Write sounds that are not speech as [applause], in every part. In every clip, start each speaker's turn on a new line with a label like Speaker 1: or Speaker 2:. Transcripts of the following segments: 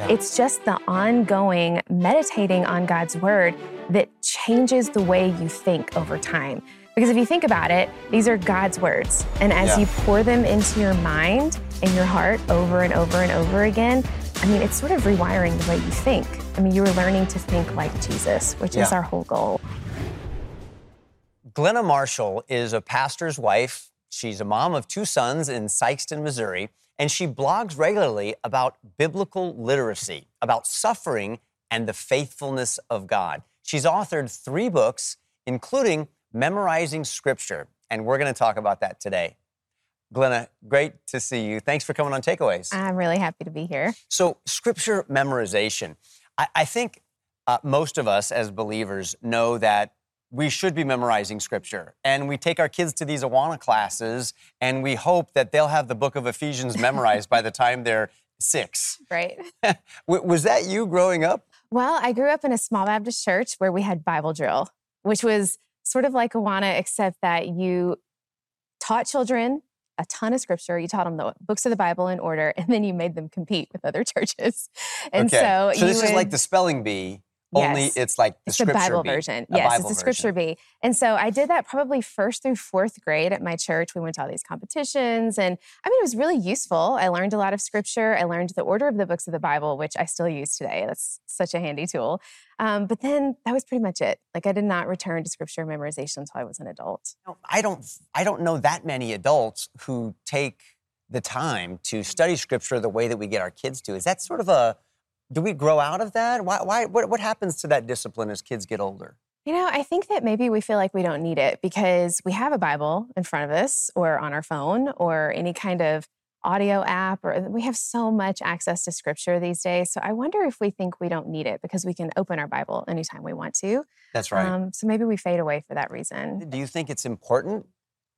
Speaker 1: It's just the ongoing meditating on God's word that changes the way you think over time. Because if you think about it, these are God's words. And as
Speaker 2: Yeah.
Speaker 1: you pour them into your mind and your heart over and over and over again, I mean, it's sort of rewiring the way you think. I mean, you're learning to think like Jesus, which is our whole goal.
Speaker 2: Glenna Marshall is a pastor's wife. She's a mom of two sons in Sikeston, Missouri, and she blogs regularly about biblical literacy, about suffering and the faithfulness of God. She's authored three books, including Memorizing Scripture, and we're going to talk about that today. Glenna, great to see you. Thanks for coming on Takeaways.
Speaker 1: I'm really happy to be here.
Speaker 2: So, scripture memorization. I, I think uh, most of us as believers know that we should be memorizing scripture. And we take our kids to these Awana classes and we hope that they'll have the book of Ephesians [laughs] memorized by the time they're six.
Speaker 1: Right. [laughs]
Speaker 2: Was that you growing up?
Speaker 1: Well, I grew up in a small Baptist church where we had Bible drill, which was sort of like Awana, except that you taught children a ton of scripture. You taught them the books of the Bible in order, [laughs] and then you made them compete with other churches. And so,
Speaker 2: so this
Speaker 1: you
Speaker 2: is like the spelling bee, only
Speaker 1: Yes.
Speaker 2: it's like the
Speaker 1: it's the Bible version. Yes,
Speaker 2: Bible
Speaker 1: it's the scripture
Speaker 2: version.
Speaker 1: bee. And so I did that probably first through fourth grade at my church. We went to all these competitions. And I mean, it was really useful. I learned a lot of scripture. I learned the order of the books of the Bible, which I still use today. That's such a handy tool. Um, but then that was pretty much it. Like I did not return to scripture memorization until I was an adult.
Speaker 2: I don't I don't know that many adults who take the time to study scripture the way that we get our kids to. Is that sort of a do we grow out of that? Why why what, what happens to that discipline as kids get older?
Speaker 1: You know, I think that maybe we feel like we don't need it because we have a Bible in front of us or on our phone or any kind of audio app or we have so much access to scripture these days. So I wonder if we think we don't need it because we can open our Bible anytime we want to.
Speaker 2: That's right.
Speaker 1: Um, so maybe we fade away for that reason.
Speaker 2: do you think it's important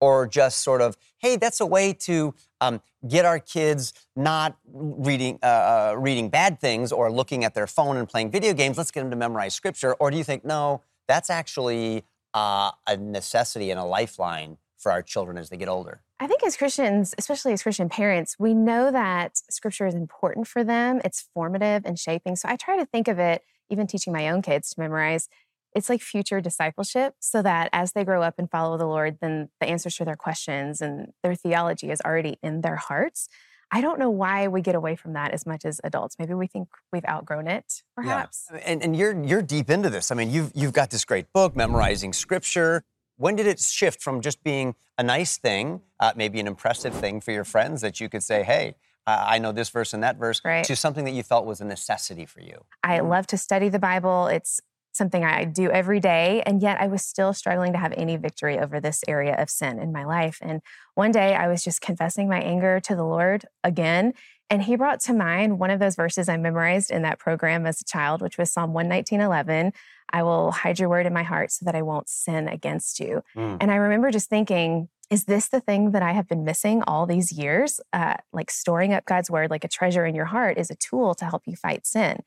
Speaker 2: or just sort of hey that's a way to um, get our kids not reading uh, uh, reading bad things or looking at their phone and playing video games let's get them to memorize scripture or do you think no that's actually uh, a necessity and a lifeline for our children as they get older
Speaker 1: I think as Christians, especially as Christian parents, we know that scripture is important for them. It's formative and shaping. So I try to think of it, even teaching my own kids to memorize, it's like future discipleship so that as they grow up and follow the Lord, then the answers to their questions and their theology is already in their hearts. I don't know why we get away from that as much as adults. Maybe we think we've outgrown it, perhaps.
Speaker 2: Yeah. And, and you're you're deep into this. I mean, you've you've got this great book, memorizing scripture. When did it shift from just being a nice thing, uh, maybe an impressive thing for your friends that you could say, "Hey, I know this verse and that verse,"
Speaker 1: Right.
Speaker 2: to something that you felt was a necessity for you?
Speaker 1: I love to study the Bible. It's something I do every day. And yet I was still struggling to have any victory over this area of sin in my life. And one day I was just confessing my anger to the Lord again. And he brought to mind one of those verses I memorized in that program as a child, which was Psalm 119.11. I will hide your word in my heart so that I won't sin against you.
Speaker 2: Mm.
Speaker 1: And I remember just thinking, is this the thing that I have been missing all these years? Uh, like storing up God's word like a treasure in your heart is a tool to help you fight sin.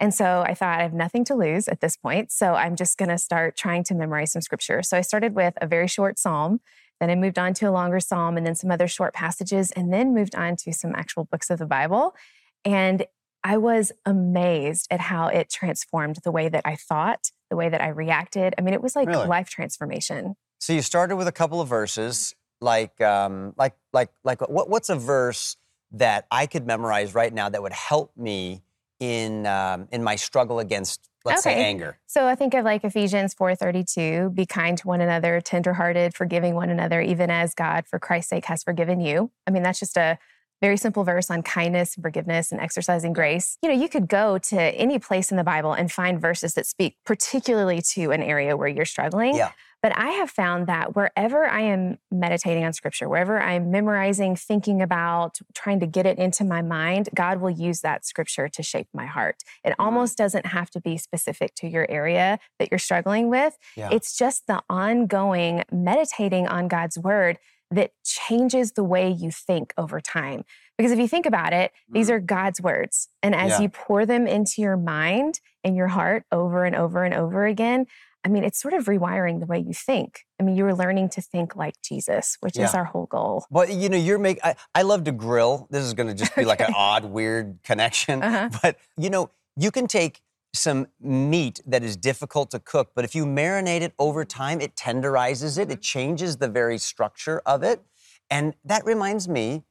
Speaker 1: And so I thought I have nothing to lose at this point. So I'm just going to start trying to memorize some scripture. So I started with a very short psalm. Then I moved on to a longer psalm and then some other short passages, and then moved on to some actual books of the Bible. And I was amazed at how it transformed the way that I thought, the way that I reacted. I mean, it was like
Speaker 2: Really?
Speaker 1: life transformation.
Speaker 2: So you started with a couple of verses, like um, like like like what, what's a verse that I could memorize right now that would help me in um, in my struggle against, let's say, anger?
Speaker 1: So I think of like Ephesians 4:32, be kind to one another, tenderhearted, forgiving one another, even as God for Christ's sake has forgiven you. I mean, that's just a very simple verse on kindness and forgiveness and exercising grace. You know, you could go to any place in the Bible and find verses that speak particularly to an area where you're struggling.
Speaker 2: Yeah.
Speaker 1: But I have found that wherever I am meditating on scripture, wherever I'm memorizing, thinking about, trying to get it into my mind, God will use that scripture to shape my heart. It
Speaker 2: Mm-hmm.
Speaker 1: almost doesn't have to be specific to your area that you're struggling with.
Speaker 2: Yeah.
Speaker 1: It's just the ongoing meditating on God's word that changes the way you think over time. Because if you think about it, these are God's words. And as.
Speaker 2: Yeah.
Speaker 1: you pour them into your mind and your heart over and over and over again, I mean, it's sort of rewiring the way you think. I mean, you were learning to think like Jesus, which is our whole goal.
Speaker 2: Well, you know, you're make. I, I love to grill. This is going [laughs] to just be like an odd, weird connection.
Speaker 1: Uh-huh.
Speaker 2: But you know, you can take some meat that is difficult to cook, but if you marinate it over time, it tenderizes it. It changes the very structure of it, and that reminds me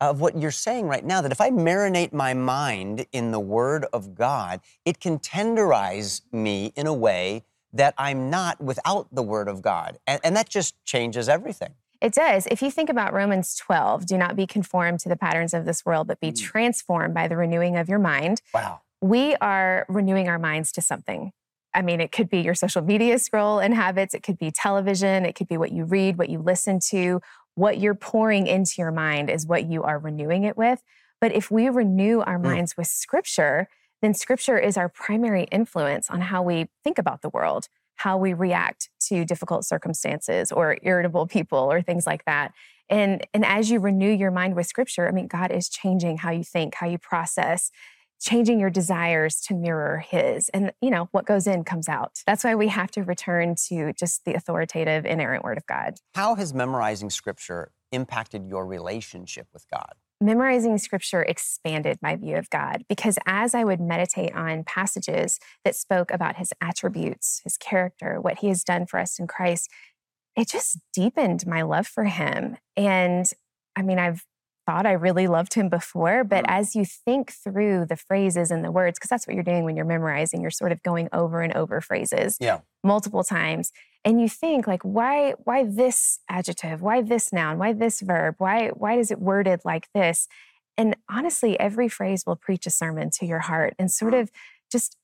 Speaker 2: of what you're saying right now. That if I marinate my mind in the Word of God, it can tenderize me in a way that I'm not without the Word of God, and, and that just changes everything.
Speaker 1: It does. If you think about Romans 12, do not be conformed to the patterns of this world, but be
Speaker 2: Mm.
Speaker 1: transformed by the renewing of your mind.
Speaker 2: Wow.
Speaker 1: We are renewing our minds to something. I mean, it could be your social media scroll and habits, it could be television, it could be what you read, what you listen to, what you're pouring into your mind is what you are renewing it with. But if we renew our
Speaker 2: Mm.
Speaker 1: minds with scripture, then scripture is our primary influence on how we think about the world, how we react to difficult circumstances or irritable people or things like that. And, and as you renew your mind with scripture, I mean, God is changing how you think, how you process, changing your desires to mirror his and you know what goes in comes out. That's why we have to return to just the authoritative inerrant word of god.
Speaker 2: How has memorizing scripture impacted your relationship with God?
Speaker 1: memorizing scripture expanded my view of god because as i would meditate on passages that spoke about his attributes his character what he has done for us in christ it just deepened my love for him. And i mean i've thought I really loved him before, but
Speaker 2: Mm.
Speaker 1: as you think through the phrases and the words, because that's what you're doing when you're memorizing, you're sort of going over and over phrases
Speaker 2: Yeah.
Speaker 1: multiple times. And you think like, why, why this adjective? Why this noun? Why this verb? Why, why is it worded like this? And honestly, every phrase will preach a sermon to your heart and sort of just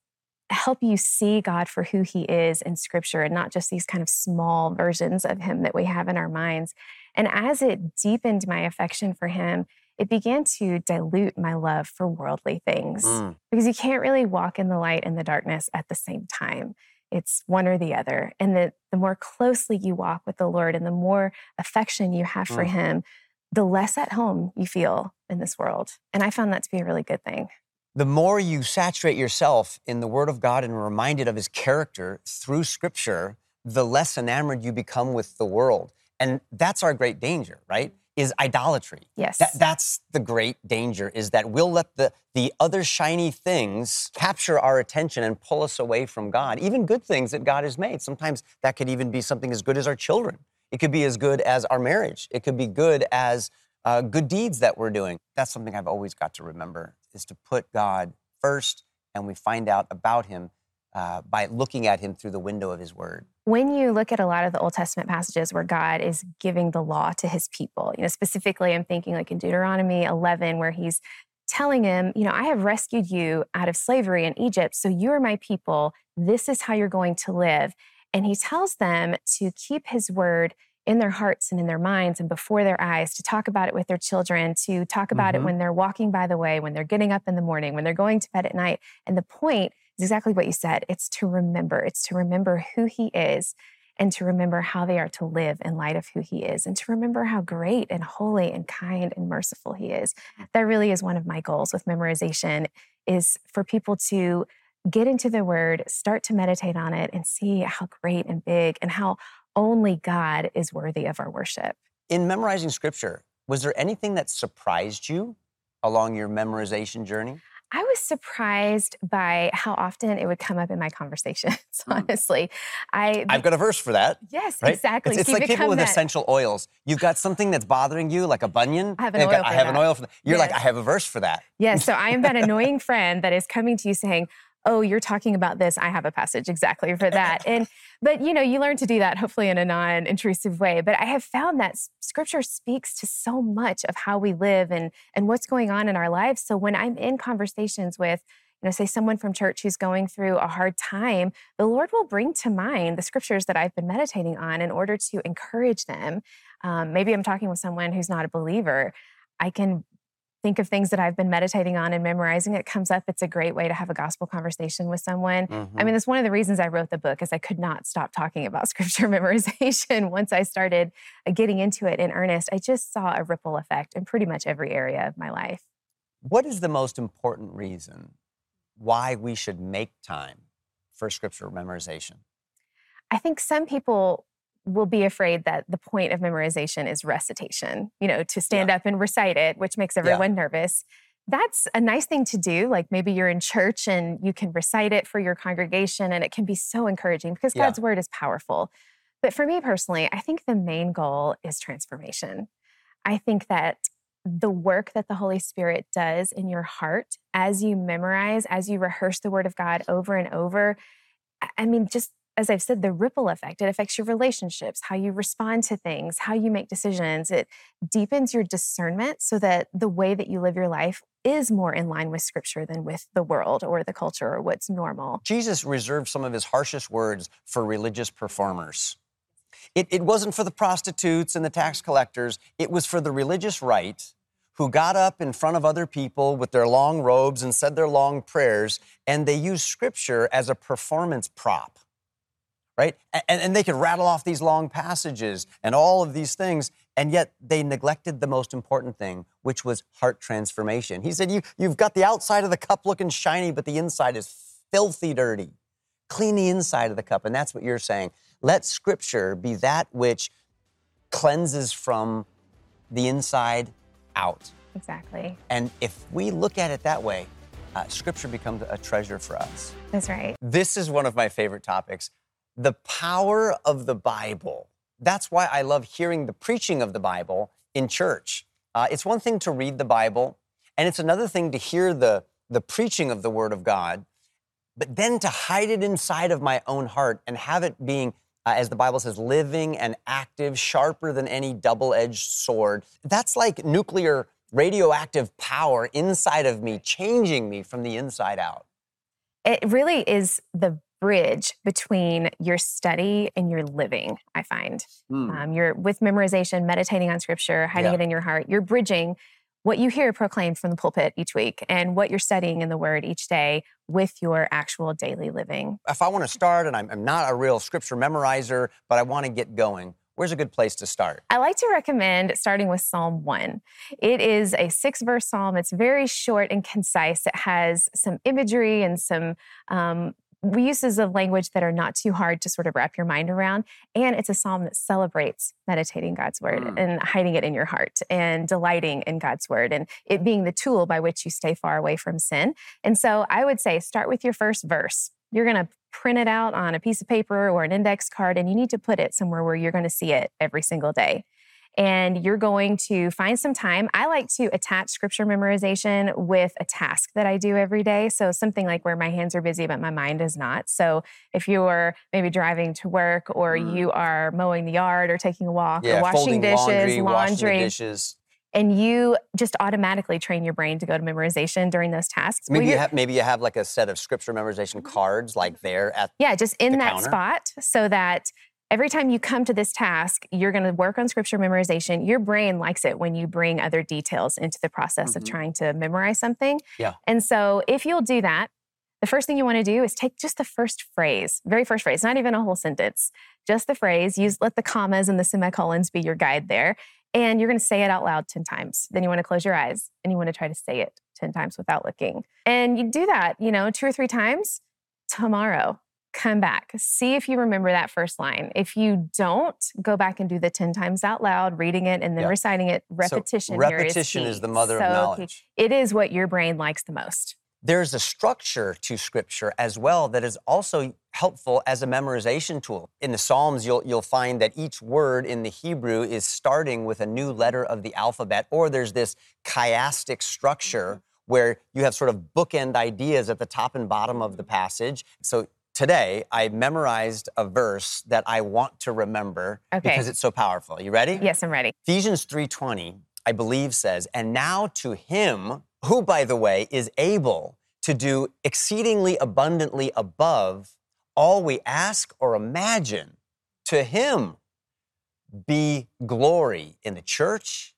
Speaker 1: help you see God for who he is in scripture and not just these kind of small versions of him that we have in our minds. And as it deepened my affection for him, it began to dilute my love for worldly things
Speaker 2: Mm.
Speaker 1: because you can't really walk in the light and the darkness at the same time. It's one or the other. And the, the more closely you walk with the Lord and the more affection you have for
Speaker 2: Mm.
Speaker 1: him, the less at home you feel in this world. And I found that to be a really good thing.
Speaker 2: The more you saturate yourself in the Word of God and are reminded of His character through Scripture, the less enamored you become with the world. And that's our great danger, right? Is idolatry.
Speaker 1: Yes.
Speaker 2: That, that's the great danger is that we'll let the, the other shiny things capture our attention and pull us away from God, even good things that God has made. Sometimes that could even be something as good as our children. It could be as good as our marriage. It could be good as uh, good deeds that we're doing. That's something I've always got to remember is to put God first, and we find out about Him uh, by looking at Him through the window of His Word.
Speaker 1: when you look at a lot of the Old Testament passages where God is giving the law to his people, you know, specifically I'm thinking like in Deuteronomy 11, where he's telling him, you know, I have rescued you out of slavery in Egypt. So you are my people. This is how you're going to live. And he tells them to keep his word in their hearts and in their minds and before their eyes, to talk about it with their children, to talk about
Speaker 2: Mhm.
Speaker 1: it when they're walking by the way, when they're getting up in the morning, when they're going to bed at night. And the point is exactly what you said it's to remember, it's to remember who he is and to remember how they are to live in light of who he is and to remember how great and holy and kind and merciful he is that really is one of my goals with memorization is for people to get into the word start to meditate on it and see how great and big and how only god is worthy of our worship
Speaker 2: In memorizing Scripture, was there anything that surprised you along your memorization journey?
Speaker 1: I was surprised by how often it would come up in my conversations. [laughs]
Speaker 2: Mm.
Speaker 1: Honestly, I
Speaker 2: I've got a verse for that.
Speaker 1: yes,
Speaker 2: Right?
Speaker 1: exactly.
Speaker 2: It's, it's like people with
Speaker 1: that-
Speaker 2: essential oils. You've got something that's bothering you, like a bunion.
Speaker 1: I have an oil
Speaker 2: got, I
Speaker 1: for
Speaker 2: have an oil for that. You're like, I have a verse for that.
Speaker 1: Yes, so I am that [laughs] annoying friend that is coming to you saying, oh, you're talking about this. I have a passage exactly for that. [laughs] and, but you know, you learn to do that hopefully in a non intrusive way. But I have found that scripture speaks to so much of how we live and, and what's going on in our lives. So when I'm in conversations with, you know, say someone from church who's going through a hard time, the Lord will bring to mind the scriptures that I've been meditating on in order to encourage them. Um, maybe I'm talking with someone who's not a believer. I can think of things that I've been meditating on and memorizing. It comes up. It's a great way to have a gospel conversation with someone. Mm-hmm. I mean, that's one of the reasons I wrote the book is I could not stop talking about [laughs] scripture memorization. Once I started uh, getting into it in earnest, I just saw a ripple effect in pretty much every area of my life.
Speaker 2: What is the most important reason why we should make time for scripture memorization?
Speaker 1: I think some people will be afraid that the point of memorization is recitation, you know, to stand yeah. up and recite it, which makes everyone yeah. nervous. That's a nice thing to do. Like maybe you're in church and you can recite it for your congregation, and it can be so encouraging because yeah. God's word is powerful. But for me personally, I think the main goal is transformation. I think that the work that the Holy Spirit does in your heart as you memorize, as you rehearse the Word of God over and over. I mean, just as I've said, the ripple effect, it affects your relationships, how you respond to things, how you make decisions. It deepens your discernment so that the way that you live your life is more in line with scripture than with the world or the culture or what's normal.
Speaker 2: Jesus reserved some of his harshest words for religious performers. It, it wasn't for the prostitutes and the tax collectors, it was for the religious right who got up in front of other people with their long robes and said their long prayers, and they used scripture as a performance prop, right? And, and, they could rattle off these long passages and all of these things, and yet they neglected the most important thing, which was heart transformation. He said, you, You've got the outside of the cup looking shiny, but the inside is filthy dirty. Clean the inside of the cup, and that's what you're saying. Let scripture be that which cleanses from the inside out.
Speaker 1: Exactly.
Speaker 2: And if we look at it that way, uh, scripture becomes a treasure for us.
Speaker 1: That's right.
Speaker 2: This is one of my favorite topics the power of the Bible. That's why I love hearing the preaching of the Bible in church. Uh, it's one thing to read the Bible, and it's another thing to hear the, the preaching of the Word of God, but then to hide it inside of my own heart and have it being uh, as the Bible says, living and active, sharper than any double edged sword. That's like nuclear radioactive power inside of me, changing me from the inside out.
Speaker 1: It really is the bridge between your study and your living, I find. Mm. Um, you're with memorization, meditating on scripture, hiding yeah. it in your heart. You're bridging what you hear proclaimed from the pulpit each week and what you're studying in the Word each day with your actual daily living.
Speaker 2: If I want to start and I'm, I'm not a real scripture memorizer, but I want to get going, where's a good place to start?
Speaker 1: I like to recommend starting with Psalm 1. It is a six verse psalm. It's very short and concise. It has some imagery and some um, uses of language that are not too hard to sort of wrap your mind around. And it's a psalm that celebrates meditating God's word mm. and hiding it in your heart and delighting in God's word and it being the tool by which you stay far away from sin. And so I would say start with your first verse. You're going to print it out on a piece of paper or an index card, and you need to put it somewhere where you're going to see it every single day and you're going to find some time. I like to attach scripture memorization with a task that I do every day. So something like where my hands are busy, but my mind is not. So if you're maybe driving to work or mm. you are mowing the yard or taking a walk
Speaker 2: yeah,
Speaker 1: or washing dishes,
Speaker 2: laundry, laundry dishes.
Speaker 1: And you just automatically train your brain to go to memorization during those tasks.
Speaker 2: Maybe you have maybe you have like a set of scripture memorization cards like there at
Speaker 1: yeah, just in that
Speaker 2: counter.
Speaker 1: spot so that every time you come to this task, you're going to work on scripture memorization. Your brain likes it when you bring other details into the process mm-hmm. of trying to memorize something.
Speaker 2: Yeah.
Speaker 1: And so if you'll do that, the first thing you want to do is take just the first phrase, very first phrase, not even a whole sentence, just the phrase. Use let the commas and the semicolons be your guide there. And you're going to say it out loud 10 times. Then you want to close your eyes and you want to try to say it 10 times without looking. And you do that, you know, two or three times tomorrow come back. See if you remember that first line. If you don't, go back and do the 10 times out loud, reading it and then yeah. reciting it. Repetition.
Speaker 2: So repetition
Speaker 1: is,
Speaker 2: is, the mother so of knowledge.
Speaker 1: It is what your brain likes the most.
Speaker 2: There's a structure to scripture as well that is also helpful as a memorization tool. In the Psalms, you'll, you'll find that each word in the Hebrew is starting with a new letter of the alphabet, or there's this chiastic structure. Mm-hmm where you have sort of bookend ideas at the top and bottom of the passage. So today I memorized a verse that I want to remember
Speaker 1: Okay.
Speaker 2: because it's so powerful. You ready?
Speaker 1: Yes, I'm ready.
Speaker 2: Ephesians 3:20, I believe says, "And now to him who by the way is able to do exceedingly abundantly above all we ask or imagine, to him be glory in the church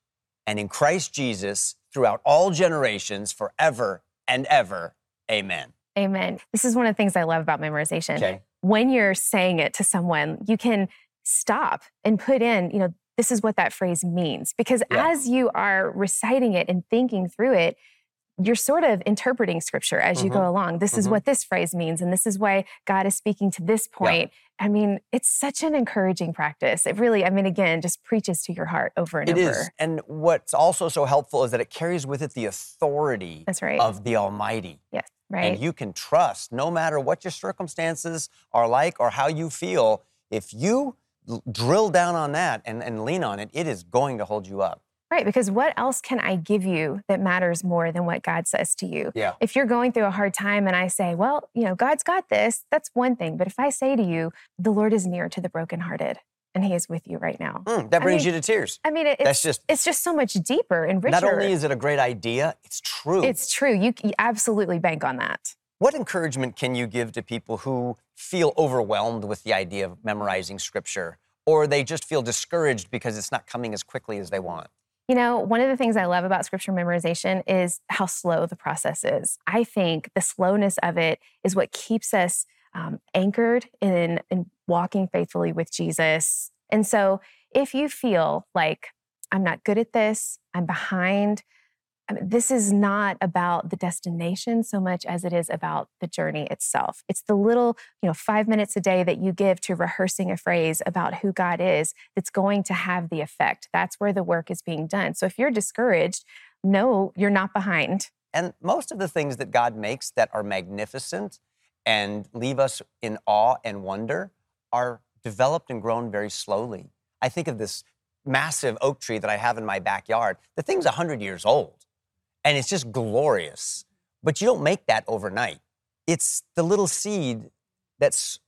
Speaker 2: and in Christ Jesus throughout all generations forever and ever. Amen."
Speaker 1: Amen. This is one of the things I love about memorization.
Speaker 2: Okay.
Speaker 1: When you're saying it to someone, you can stop and put in, you know, this is what that phrase means. Because
Speaker 2: Yeah.
Speaker 1: as you are reciting it and thinking through it, you're sort of interpreting scripture as you
Speaker 2: Mhm.
Speaker 1: go along. This is
Speaker 2: Mhm.
Speaker 1: what this phrase means, and this is why God is speaking to this point. I mean, it's such an encouraging practice. It really, I mean, again, just preaches to your heart over and
Speaker 2: It
Speaker 1: over.
Speaker 2: is. And what's also so helpful is that it carries with it the authority
Speaker 1: That's right.
Speaker 2: of the Almighty.
Speaker 1: yes, right.
Speaker 2: And you can trust, no matter what your circumstances are like or how you feel, if you drill down on that and, and lean on it, it is going to hold you up.
Speaker 1: Right, because what else can I give you that matters more than what God says to you?
Speaker 2: Yeah.
Speaker 1: If you're going through a hard time and I say, well, you know, God's got this, that's one thing. But if I say to you, the Lord is near to the brokenhearted and he is with you right now.
Speaker 2: Mm, that
Speaker 1: I
Speaker 2: brings
Speaker 1: mean,
Speaker 2: you to tears.
Speaker 1: I mean, it-
Speaker 2: That's
Speaker 1: it's
Speaker 2: just-
Speaker 1: it's just so much deeper and richer.
Speaker 2: Not only is it a great idea, it's true.
Speaker 1: it's true. You, you absolutely bank on that.
Speaker 2: What encouragement can you give to people who feel overwhelmed with the idea of memorizing scripture or they just feel discouraged because it's not coming as quickly as they want?
Speaker 1: You know, one of the things I love about scripture memorization is how slow the process is. I think the slowness of it is what keeps us um, anchored in, in walking faithfully with Jesus. And so if you feel like, I'm not good at this, I'm behind, I mean, this is not about the destination so much as it is about the journey itself. It's the little, you know, five minutes a day that you give to rehearsing a phrase about who God is that's going to have the effect. That's where the work is being done. So if you're discouraged, no, you're not behind.
Speaker 2: And most of the things that God makes that are magnificent and leave us in awe and wonder are developed and grown very slowly. I think of this massive oak tree that I have in my backyard. The thing's 100 years old and it's just glorious. But you don't make that overnight. It's the little seed that's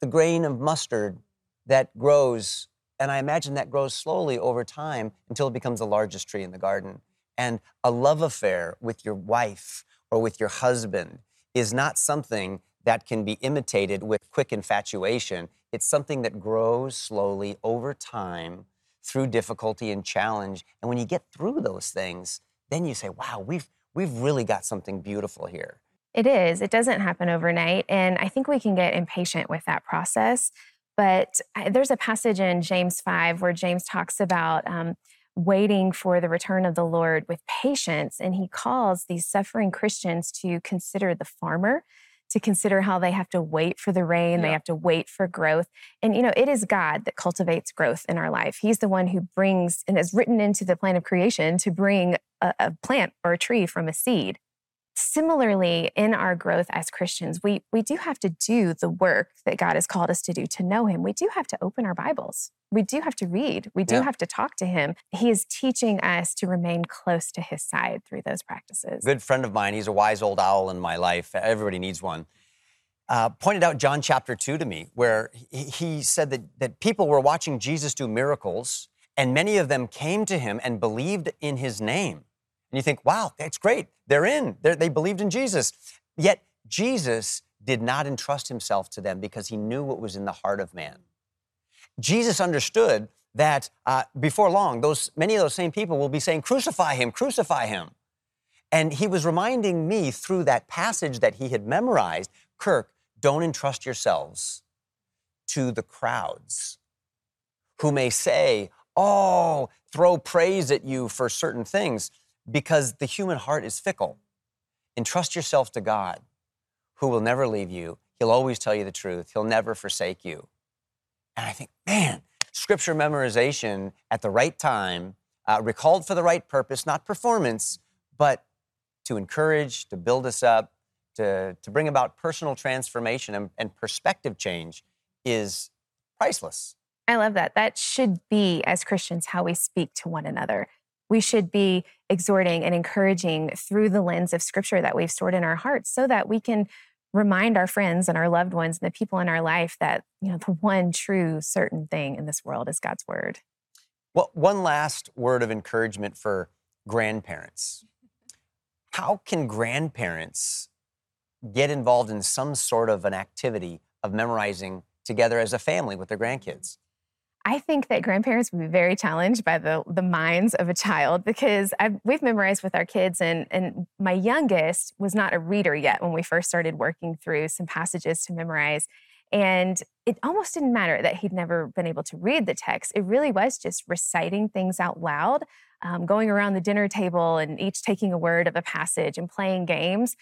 Speaker 2: the grain of mustard that grows. And I imagine that grows slowly over time until it becomes the largest tree in the garden. And a love affair with your wife or with your husband is not something that can be imitated with quick infatuation. It's something that grows slowly over time through difficulty and challenge. And when you get through those things, then you say, wow, we've, we've really got something beautiful here.
Speaker 1: It is. It doesn't happen overnight. And I think we can get impatient with that process. But there's a passage in James 5 where James talks about um, waiting for the return of the Lord with patience. And he calls these suffering Christians to consider the farmer, to consider how they have to wait for the rain, they have to wait for growth. And, you know, it is God that cultivates growth in our life. He's the one who brings and is written into the plan of creation to bring a, a plant or a tree from a seed similarly in our growth as christians we we do have to do the work that god has called us to do to know him we do have to open our bibles we do have to read we do
Speaker 2: Yeah.
Speaker 1: have to talk to him he is teaching us to remain close to his side through those practices
Speaker 2: good friend of mine, he's a wise old owl in my life. Everybody needs one. Uh, pointed out John chapter 2 to me, where he, he said that, that people were watching Jesus do miracles, and many of them came to him and believed in his name. And you think, wow, that's great. They're in. They're, they believed in Jesus. Yet Jesus did not entrust himself to them because he knew what was in the heart of man. Jesus understood that uh, before long, those many of those same people will be saying, "Crucify him! Crucify him!" And he was reminding me through that passage that he had memorized, Kirk, don't entrust yourselves to the crowds who may say, "Oh, throw praise at you for certain things," because the human heart is fickle. Entrust yourself to God, who will never leave you. He'll always tell you the truth. He'll never forsake you. And I think, man, scripture memorization at the right time, uh, recalled for the right purpose, not performance, but to encourage, to build us up, to, to bring about personal transformation and, and perspective change is priceless.
Speaker 1: i love that that should be as christians how we speak to one another we should be exhorting and encouraging through the lens of scripture that we've stored in our hearts so that we can remind our friends and our loved ones and the people in our life that you know the one true certain thing in this world is God's word.
Speaker 2: Well, one last word of encouragement for grandparents. How can grandparents get involved in some sort of an activity of memorizing together as a family with their grandkids?
Speaker 1: I think that grandparents would be very challenged by the the minds of a child because I've, we've memorized with our kids, and and my youngest was not a reader yet when we first started working through some passages to memorize, and it almost didn't matter that he'd never been able to read the text. It really was just reciting things out loud, um, going around the dinner table and each taking a word of a passage and playing games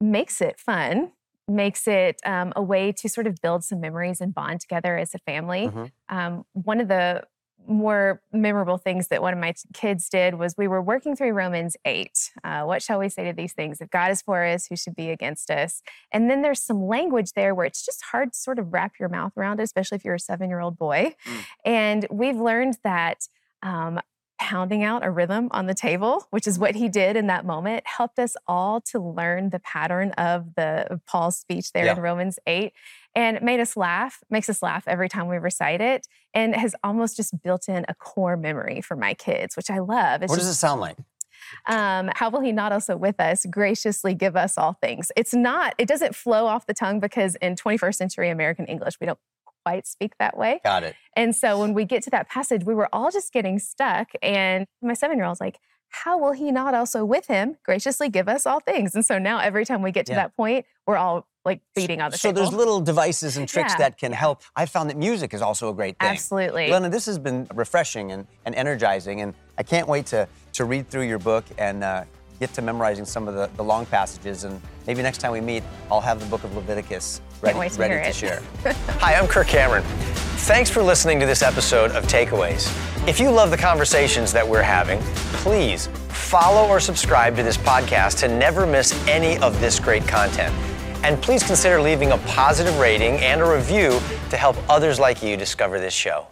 Speaker 1: makes it fun makes it um, a way to sort of build some memories and bond together as a family. Mm-hmm. Um, one of the more memorable things that one of my kids did was we were working through Romans 8. Uh, what shall we say to these things? If God is for us, who should be against us? And then there's some language there where it's just hard to sort of wrap your mouth around it, especially if you're a seven year old boy. Mm. And we've learned that um, pounding out a rhythm on the table, which is what he did in that moment, helped us all to learn the pattern of the of Paul's speech there yeah. in Romans 8 and made us laugh, makes us laugh every time we recite it and has almost just built in a core memory for my kids, which I love.
Speaker 2: It's what does it sound like?
Speaker 1: Um, how will he not also with us graciously give us all things? It's not, it doesn't flow off the tongue because in 21st century American English, we don't quite speak that way.
Speaker 2: Got it.
Speaker 1: And so when we get to that passage, we were all just getting stuck. And my seven year old's like, how will he not also with him graciously give us all things? And so now every time we get to yeah. that point, we're all like beating on the
Speaker 2: so
Speaker 1: table.
Speaker 2: So there's little devices and tricks yeah. that can help. I found that music is also a great thing.
Speaker 1: Absolutely.
Speaker 2: Glenna, this has been refreshing and, and energizing, and I can't wait to, to read through your book and uh, get to memorizing some of the, the long passages. And maybe next time we meet, I'll have the book of Leviticus ready,
Speaker 1: to,
Speaker 2: ready to share. [laughs]
Speaker 3: Hi, I'm Kirk Cameron. Thanks for listening to this episode of Takeaways. If you love the conversations that we're having, please follow or subscribe to this podcast to never miss any of this great content. And please consider leaving a positive rating and a review to help others like you discover this show.